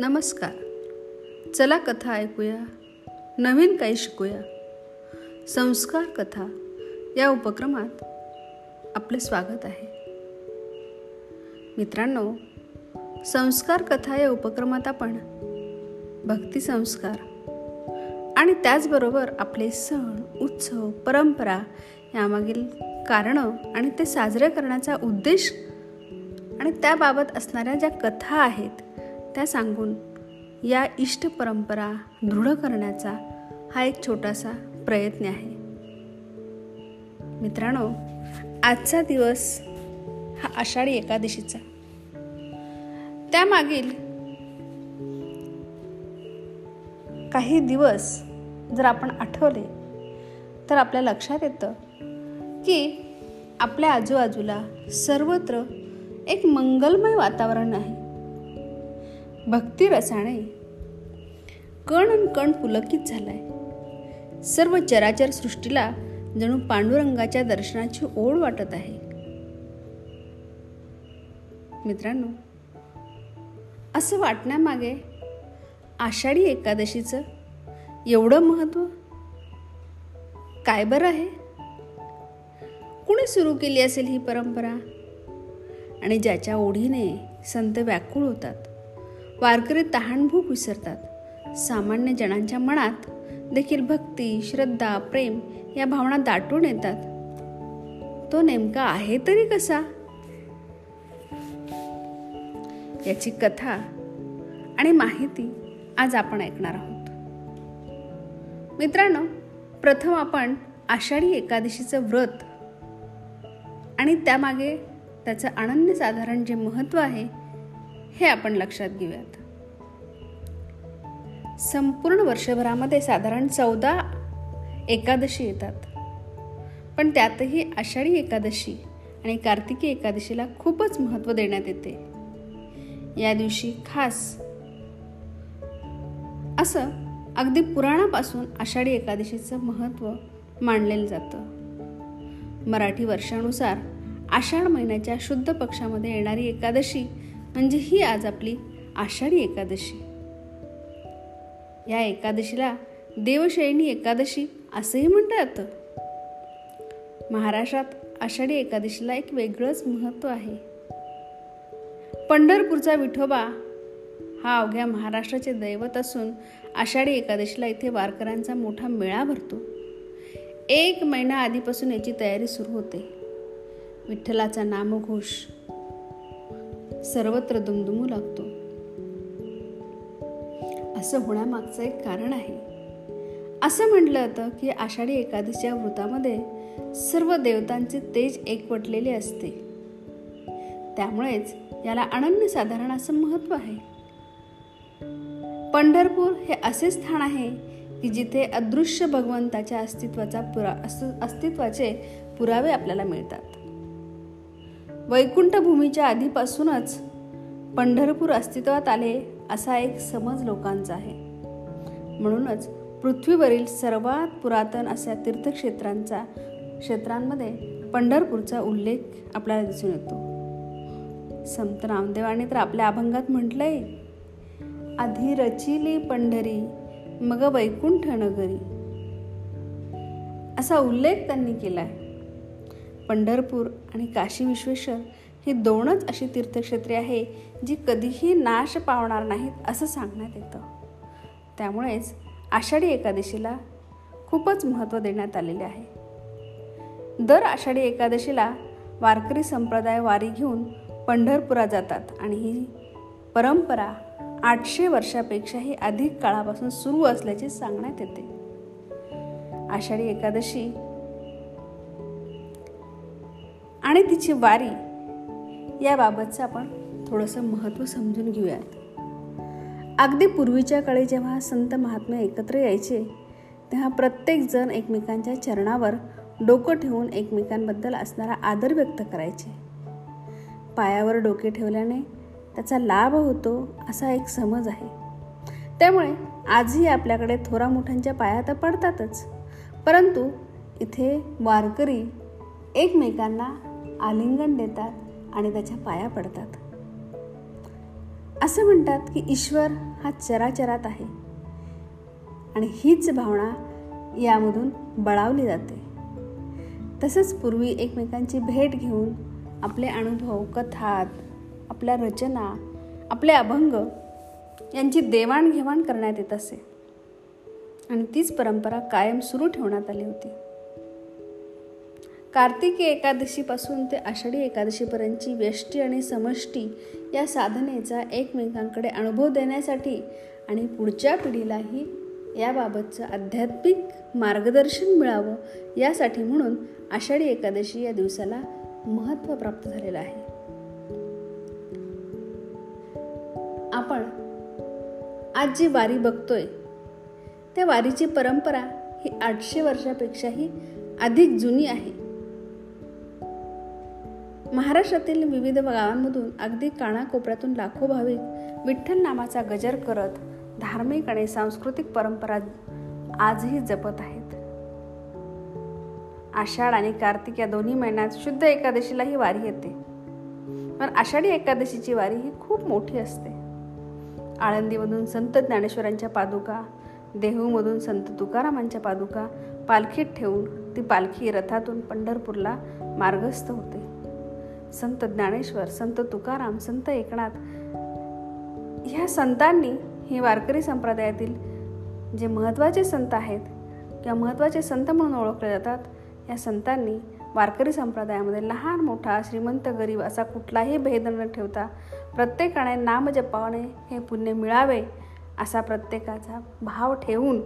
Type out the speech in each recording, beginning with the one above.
नमस्कार. चला कथा ऐकूया. नवीन काही शिकूया. संस्कार कथा या उपक्रमात आपले स्वागत आहे. मित्रांनो संस्कार कथा या उपक्रमात आपण भक्ती संस्कार आणि त्याचबरोबर आपले सण उत्सव परंपरा यामागील कारणं आणि ते साजरे करण्याचा उद्देश आणि त्याबाबत असणाऱ्या ज्या कथा आहेत त्या सांगून या इष्ट परंपरा दृढ करण्याचा हा एक छोटासा प्रयत्न आहे. मित्रांनो आजचा दिवस हा आषाढी एकादशीचा. त्यामागील काही दिवस जर आपण आठवले तर आपल्या लक्षात येतं की आपल्या आजूबाजूला सर्वत्र एक मंगलमय वातावरण आहे. भक्ती रसाने कण कण पुलकित झालाय. सर्व चराचर सृष्टीला जणू पांडुरंगाच्या दर्शनाची ओढ वाटत आहे. मित्रांनो असं वाटण्यामागे आषाढी एकादशीचं एवढं महत्त्व काय बरं आहे? कुणी सुरू केली असेल ही परंपरा? आणि ज्याच्या ओढीने संत व्याकुळ होतात. वारकरी तहानभूक विसरतात. सामान्य जणांच्या मनात देखील भक्ती श्रद्धा प्रेम या भावना दाटून येतात. तो नेमका आहे तरी कसा? याची कथा आणि माहिती आज आपण ऐकणार आहोत. मित्रांनो प्रथम आपण आषाढी एकादशीचं व्रत आणि त्यामागे त्याचं अनन्यसाधारण जे महत्त्व आहे हे आपण लक्षात घेऊयात. संपूर्ण वर्षभरामध्ये साधारण चौदा एकादशी येतात. पण त्यातही आषाढी एकादशी आणि कार्तिकी एकादशीला खूपच महत्त्व देण्यात येते. या दिवशी खास असं अगदी पुराणापासून आषाढी एकादशीचं महत्त्व मांडलेलं जातं. मराठी वर्षानुसार आषाढ महिन्याच्या शुद्ध पक्षामध्ये येणारी एकादशी म्हणजे ही आज आपली आषाढी एकादशी. या एकादशीला देवशयनी एकादशी असंही म्हणतात. महाराष्ट्रात आषाढी एकादशीला एक वेगळंच महत्त्व आहे. पंढरपूरचा विठोबा हा अवघ्या महाराष्ट्राचे दैवत असून आषाढी एकादशीला इथे वारकऱ्यांचा मोठा मेळा भरतो. एक महिना आधीपासून याची तयारी सुरू होते. विठ्ठलाचा नामघोष सर्वत्र दुमदुमू लागतो. असं होण्यामागचं एक कारण आहे. असं म्हटलं जातं की आषाढी एकादशीच्या व्रतामध्ये सर्व देवतांचे तेज एकवटलेले असते. त्यामुळेच याला अनन्यसाधारण असं महत्त्व आहे. पंढरपूर हे असे स्थान आहे की जिथे अदृश्य भगवंताच्या अस्तित्वाचा पुरा अस्तित्वाचे पुरावे आपल्याला मिळतात. वैकुंठभूमीच्या आधीपासूनच पंढरपूर अस्तित्वात आले असा एक समज लोकांचा आहे. म्हणूनच पृथ्वीवरील सर्वात पुरातन अशा तीर्थक्षेत्रांचा क्षेत्रांमध्ये पंढरपूरचा उल्लेख आपल्याला दिसून येतो. संत रामदेवाने तर आपल्या अभंगात म्हटलंय आधी रचिली पंढरी मग वैकुंठ नगरी. असा उल्लेख त्यांनी केलाय. पंढरपूर आणि काशी विश्वेश्वर ही दोनच अशी तीर्थक्षेत्रे आहे जी कधीही नाश पावणार नाहीत असं सांगण्यात येतं. त्यामुळेच आषाढी एकादशीला खूपच महत्त्व देण्यात आलेले आहे. दर आषाढी एकादशीला वारकरी संप्रदाय वारी घेऊन पंढरपुरात जातात आणि ही परंपरा आठशे वर्षापेक्षाही अधिक काळापासून सुरू असल्याचे सांगण्यात येते. आषाढी एकादशी आणि तिची वारी. याबाबतचं आपण थोडंसं महत्त्व समजून घेऊयात. अगदी पूर्वीच्या काळी जेव्हा संत महात्मा एकत्र यायचे तेव्हा प्रत्येकजण एकमेकांच्या चरणावर डोकं ठेवून एकमेकांबद्दल असणारा आदर व्यक्त करायचे. पायावर डोके ठेवल्याने त्याचा लाभ होतो असा एक समज आहे. त्यामुळे आजही आपल्याकडे थोरा मोठ्यांच्या पाया तर पडतातच. परंतु इथे वारकरी एकमेकांना आलिंगन देतात आणि त्याच्या पाया पडतात. असं म्हणतात की ईश्वर हा चराचरात आहे. आणि हीच भावना यामधून बळावली जाते. तसंच पूर्वी एकमेकांची भेट घेऊन आपले अनुभव कथात आपल्या रचना आपले अभंग यांची देवाणघेवाण करण्यात येत असे. आणि तीच परंपरा कायम सुरू ठेवण्यात आली होती. कार्तिकी एकादशीपासून ते आषाढी एकादशीपर्यंतची व्यष्टी आणि समष्टी या साधनेचा एकमेकांकडे अनुभव देण्यासाठी आणि पुढच्या पिढीलाही याबाबतचं आध्यात्मिक मार्गदर्शन मिळावं यासाठी म्हणून आषाढी एकादशी या दिवसाला महत्त्व प्राप्त झालेलं आहे. आपण आज जी वारी बघतोय त्या वारीची परंपरा ही आठशे वर्षापेक्षाही अधिक जुनी आहे. महाराष्ट्रातील विविध गावांमधून अगदी कानाकोपऱ्यातून लाखो भाविक विठ्ठल नामाचा गजर करत धार्मिक आणि सांस्कृतिक परंपरा आजही जपत आहेत. आषाढ आणि कार्तिक या दोन्ही महिन्यात शुद्ध एकादशीला ही वारी येते. पण आषाढी एकादशीची वारी ही खूप मोठी असते. आळंदीमधून संत ज्ञानेश्वरांच्या पादुका देहूमधून संत तुकारामांच्या पादुका पालखीत ठेवून ती पालखी रथातून पंढरपूरला मार्गस्थ होते. संत ज्ञानेश्वर संत तुकाराम संत एकनाथ ह्या संतांनी हे वारकरी संप्रदायातील जे महत्त्वाचे संत आहेत किंवा महत्त्वाचे संत म्हणून ओळखले जातात या संतांनी वारकरी संप्रदायामध्ये लहान मोठा श्रीमंत गरीब असा कुठलाही भेद न ठेवता प्रत्येकाने नाम जपावणे हे पुण्य मिळावे असा प्रत्येकाचा भाव ठेवून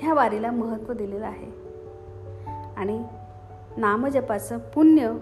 ह्या वारीला महत्त्व दिलेलं आहे. आणि नामजपाचं पुण्य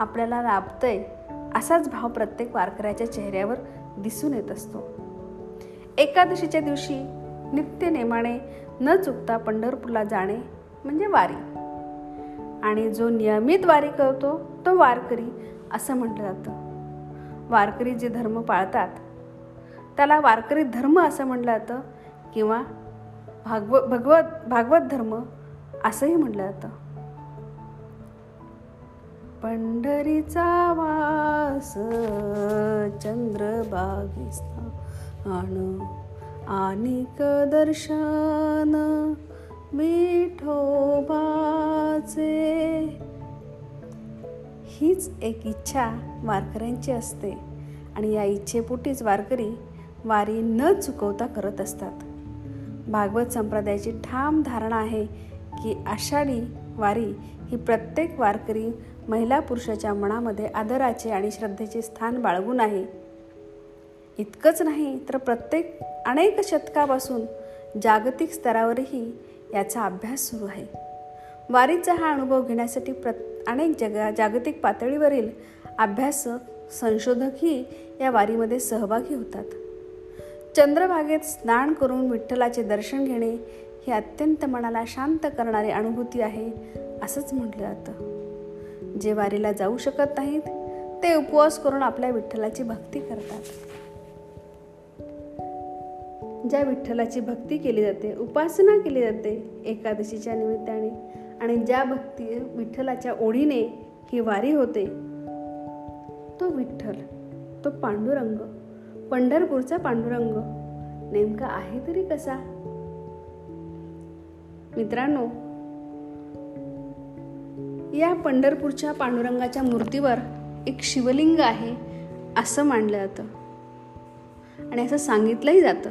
आपल्याला लाभतंय असाच भाव प्रत्येक वारकऱ्याच्या चेहऱ्यावर दिसून येत असतो. एकादशीच्या दिवशी नित्य नेमाने न चुकता पंढरपूरला जाणे म्हणजे वारी. आणि जो नियमित वारी करतो तो वारकरी असं म्हटलं जातं. वारकरी जे धर्म पाळतात त्याला वारकरी धर्म असं म्हटलं जातं किंवा भागव भगवत भागवत धर्म असंही म्हटलं जातं. पंढरीचा वास चंद्रबागिस्तान आणि. दर्शन विठोबाचे हीच एक इच्छा वारकऱ्यांची असते आणि या इच्छेपोटीच वारकरी वारी न चुकवता करत असतात. भागवत संप्रदायाची ठाम धारणा आहे की आषाढी वारी ही प्रत्येक वारकरी महिला पुरुषाच्या मनामध्ये आदराचे आणि श्रद्धेचे स्थान बाळगून आहे इतकंच नाही तर प्रत्येक अनेक शतकापासून जागतिक स्तरावरही याचा अभ्यास सुरू आहे. वारीचा हा अनुभव घेण्यासाठी प्र अनेक जगा जागतिक पातळीवरील अभ्यासक संशोधकही या वारीमध्ये सहभागी होतात. चंद्रभागेत स्नान करून विठ्ठलाचे दर्शन घेणे ही अत्यंत मनाला शांत करणारी अनुभूती आहे असंच म्हटलं जातं. जे वारीला जाऊ शकत नाहीत ते उपवास करून आपल्या विठ्ठलाची भक्ती करतात. ज्या विठ्ठलाची भक्ती केली जाते उपासना केली जाते एकादशीच्या निमित्ताने आणि ज्या भक्ती विठ्ठलाच्या ओढीने ही वारी होते तो विठ्ठल तो पांडुरंग पंढरपूरचा पांडुरंग नेमका आहे तरी कसा? मित्रांनो या पंढरपूरच्या पांडुरंगाच्या मूर्तीवर एक शिवलिंग आहे असं मानलं जातं. आणि असं सांगितलंही जातं.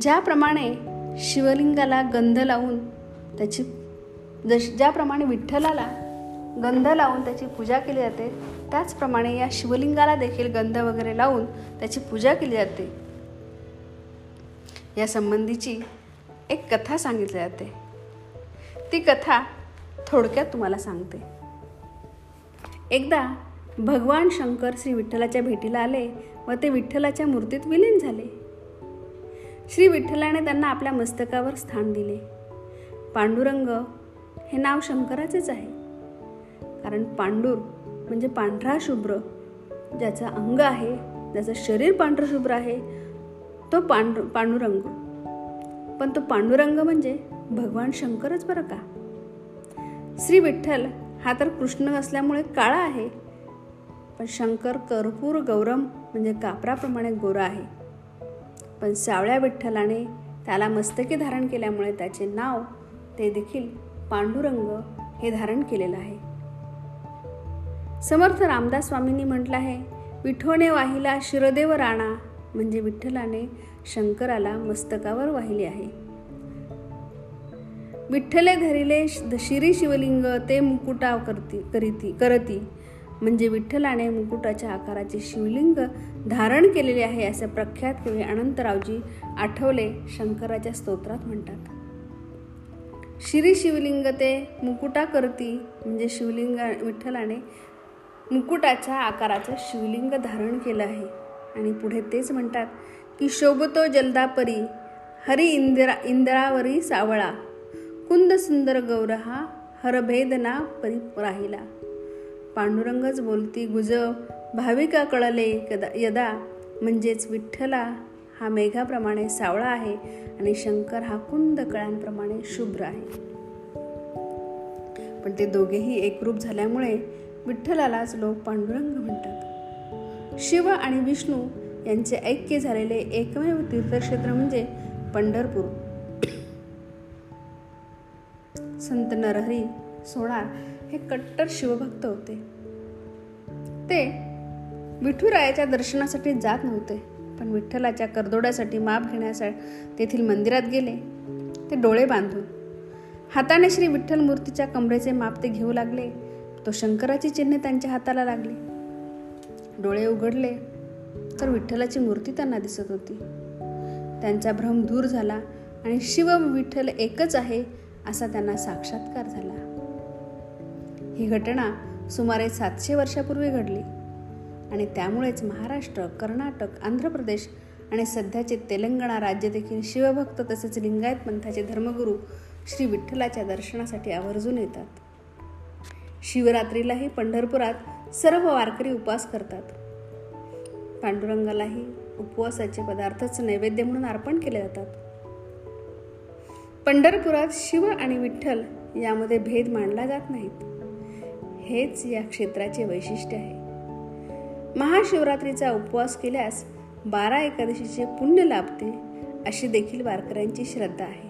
ज्याप्रमाणे शिवलिंगाला गंध लावून त्याची जश ज्याप्रमाणे विठ्ठलाला गंध लावून त्याची पूजा केली जाते त्याचप्रमाणे या शिवलिंगाला देखील गंध वगैरे लावून त्याची पूजा केली जाते. या संबंधीची एक कथा सांगितली जाते. ती कथा थोडक्यात तुम्हाला सांगते. एकदा भगवान शंकर श्री विठ्ठलाच्या भेटीला आले व ते विठ्ठलाच्या मूर्तीत विलीन झाले. श्री विठ्ठलाने त्यांना आपल्या मस्तकावर स्थान दिले. पांडुरंग हे नाव शंकराचेच आहे. कारण पांडूर म्हणजे पांढरा शुभ्र ज्याचं अंग आहे ज्याचं शरीर पांढरशुभ्र आहे तो पांडु पांडुरंग. पण तो पांडुरंग म्हणजे भगवान शंकरच बरं का? श्री विठ्ठल हा तर कृष्ण असल्यामुळे काळा आहे. पण शंकर कर्पूर गौरम म्हणजे कापराप्रमाणे गोरा आहे. पण सावळ्या विठ्ठलाने त्याला मस्तकी धारण केल्यामुळे त्याचे नाव ते देखील पांडुरंग हे धारण केलेलं आहे. समर्थ रामदास स्वामींनी म्हटलं आहे विठोणे वाहिला शिरदेव राणा म्हणजे विठ्ठलाने शंकराला मस्तकावर वाहिले आहे. विठ्ठले धरिले शिरी शिवलिंग ते मुकुटा करती करीती करती. म्हणजे विठ्ठलाने मुकुटाच्या आकाराचे शिवलिंग धारण केलेले आहे असे प्रख्यात कवी अनंतरावजी आठवले शंकराच्या स्तोत्रात म्हणतात. श्री शिवलिंग ते मुकुटा करती म्हणजे शिवलिंग विठ्ठलाने मुकुटाच्या आकाराचं शिवलिंग धारण केलं आहे. आणि पुढे तेच म्हणतात की शोभतो जलदापरी हरी इंदिरा इंद्रावरी सावळा. कुंद सुंदर गौरहा हरभेदना परी राहिला पांडुरंगच बोलती गुज भाविका कळले कदा यदा. म्हणजेच विठ्ठला हा मेघाप्रमाणे सावळा आहे आणि शंकर हा कुंद कळ्यांप्रमाणे शुभ्र आहे. पण ते दोघेही एकरूप झाल्यामुळे विठ्ठलालाच लोक पांडुरंग म्हणतात. शिव आणि विष्णू यांचे ऐक्य झालेले एकमेव तीर्थक्षेत्र म्हणजे पंढरपूर. संत नरहरी सोनार हे कट्टर शिवभक्त होते. ते विठुरायाच्या दर्शनासाठी जात नव्हते पण विठ्ठलाच्या करदोड्यासाठी माप घेण्यासाठी तेथील मंदिरात गेले. ते डोळे बांधून हाताने श्री विठ्ठल मूर्तीच्या कमरेचे माप ते घेऊ लागले. तो शंकराची चिन्हे त्यांच्या हाताला लागली. डोळे उघडले तर विठ्ठलाची मूर्ती त्यांना दिसत होती. त्यांचा भ्रम दूर झाला आणि शिव विठ्ठल एकच आहे असा त्यांना साक्षात्कार झाला. ही घटना सुमारे सातशे वर्षापूर्वी घडली आणि त्यामुळेच महाराष्ट्र कर्नाटक आंध्र प्रदेश आणि सध्याचे तेलंगणा राज्य देखील शिवभक्त तसेच लिंगायत पंथाचे धर्मगुरू श्री विठ्ठलाच्या दर्शनासाठी आवर्जून येतात. शिवरात्रीलाही पंढरपुरात सर्व वारकरी उपवास करतात. पांडुरंगालाही उपवासाचे पदार्थच नैवेद्य म्हणून अर्पण केले जातात. पंढरपुरात शिव आणि विठ्ठल यामध्ये भेद मांडला जात नाहीत. हेच या क्षेत्राचे वैशिष्ट्य आहे. महाशिवरात्रीचा उपवास केल्यास बारा एकादशीचे पुण्य लाभते अशी देखील वारकऱ्यांची श्रद्धा आहे.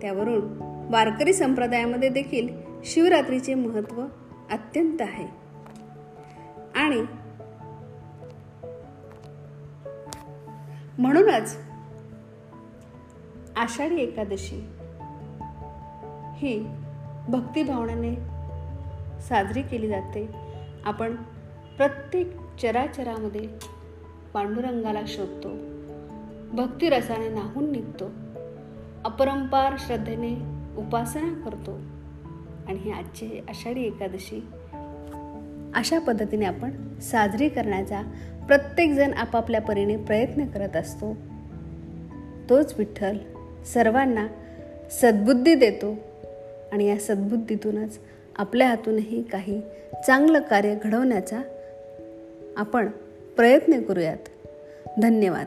त्यावरून वारकरी संप्रदायामध्ये देखील शिवरात्रीचे महत्त्व अत्यंत आहे. आणि म्हणूनच आषाढी एकादशी ही भक्तिभावनाने साजरी केली जाते. आपण प्रत्येक चराचरामध्ये पांडुरंगाला शोधतो. भक्तिरसाने नाहून निघतो. अपरंपार श्रद्धेने उपासना करतो. आणि ही आजची आषाढी एकादशी अशा पद्धतीने आपण साजरी करण्याचा प्रत्येकजण आपापल्या परीने प्रयत्न करत असतो. तोच विठ्ठल सर्वांना सद्बुद्धी देतो आणि या सद्बुद्धीतूनच आपल्या हातूनही काही चांगलं कार्य घडवण्याचा आपण प्रयत्न करूयात. धन्यवाद.